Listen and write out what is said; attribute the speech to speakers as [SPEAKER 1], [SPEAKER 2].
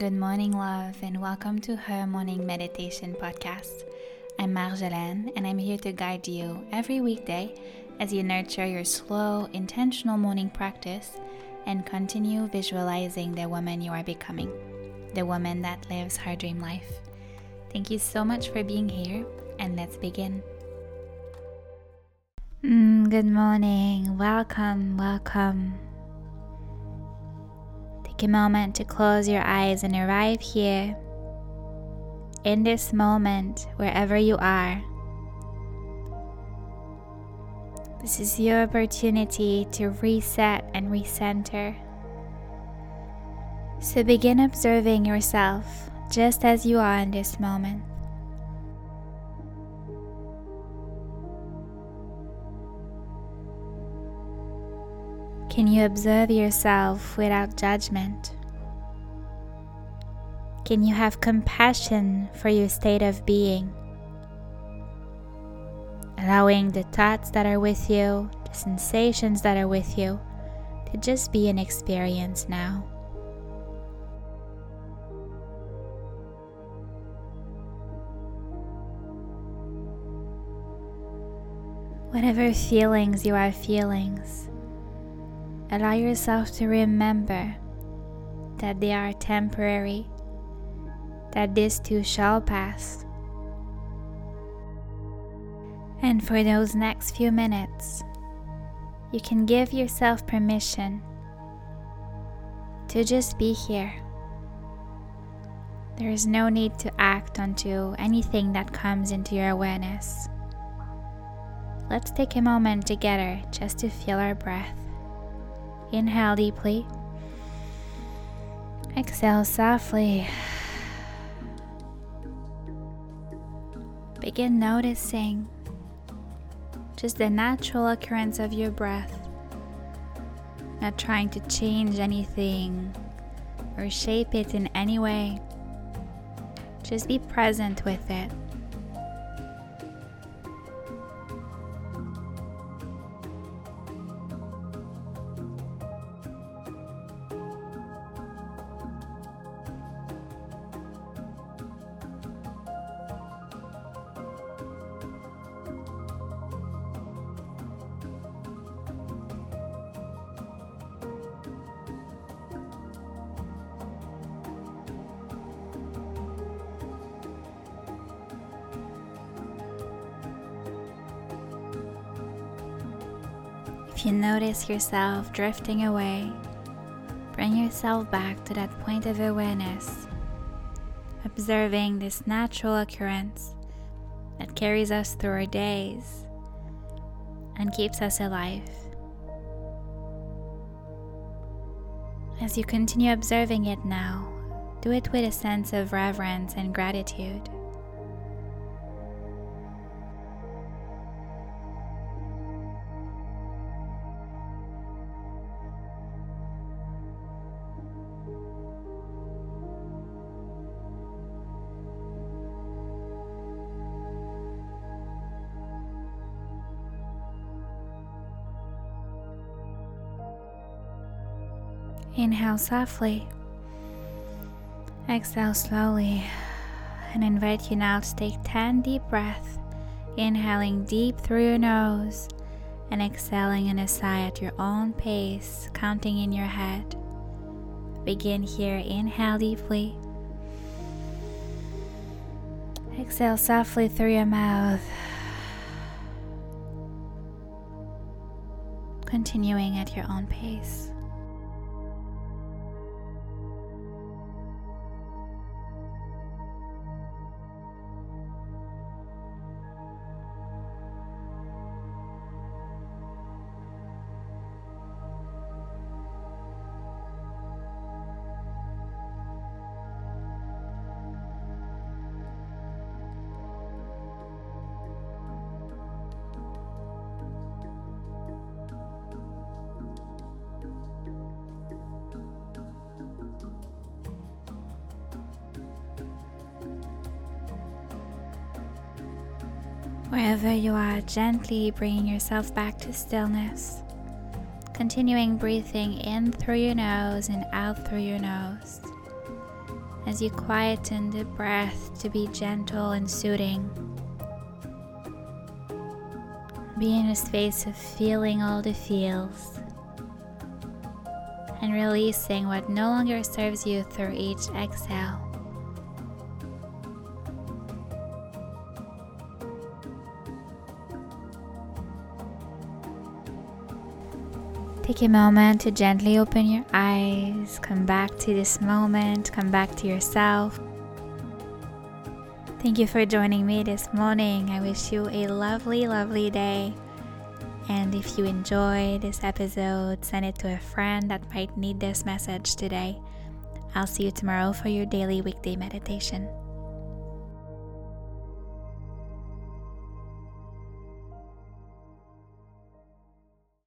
[SPEAKER 1] Good morning, love, and welcome to her morning meditation podcast. I'm Marjolaine, and I'm here to guide you every weekday as you nurture your slow, intentional morning practice and continue visualizing the woman you are becoming, the woman that lives her dream life. Thank you so much for being here, and let's begin. Mm, good morning, welcome, welcome. Take a moment to close your eyes and arrive here in this moment, wherever you are. This is your opportunity to reset and recenter. So begin observing yourself just as you are in this moment. Can you observe yourself without judgment? Can you have compassion for your state of being? Allowing the thoughts that are with you, the sensations that are with you, to just be an experience now. Whatever feelings you are feeling, allow yourself to remember that they are temporary, that this too shall pass. And for those next few minutes, you can give yourself permission to just be here. There is no need to act onto anything that comes into your awareness. Let's take a moment together just to feel our breath. Inhale deeply. Exhale softly. Begin noticing just the natural occurrence of your breath, not trying to change anything or shape it in any way. Just be present with it. If you notice yourself drifting away, bring yourself back to that point of awareness, observing this natural occurrence that carries us through our days and keeps us alive. As you continue observing it now, do it with a sense of reverence and gratitude. Inhale softly. Exhale slowly. And invite you now to take 10 deep breaths, inhaling deep through your nose and exhaling in a sigh at your own pace, counting in your head. Begin here, inhale deeply. Exhale softly through your mouth. Continuing at your own pace. Wherever you are, gently bringing yourself back to stillness. Continuing breathing in through your nose and out through your nose. as you quieten the breath to be gentle and soothing. Be in a space of feeling all the feels and releasing what no longer serves you through each exhale. Take a moment to gently open your eyes, come back to this moment, come back to yourself. Thank you for joining me this morning. I wish you a lovely, lovely day. And if you enjoyed this episode, send it to a friend that might need this message today. I'll see you tomorrow for your daily weekday meditation.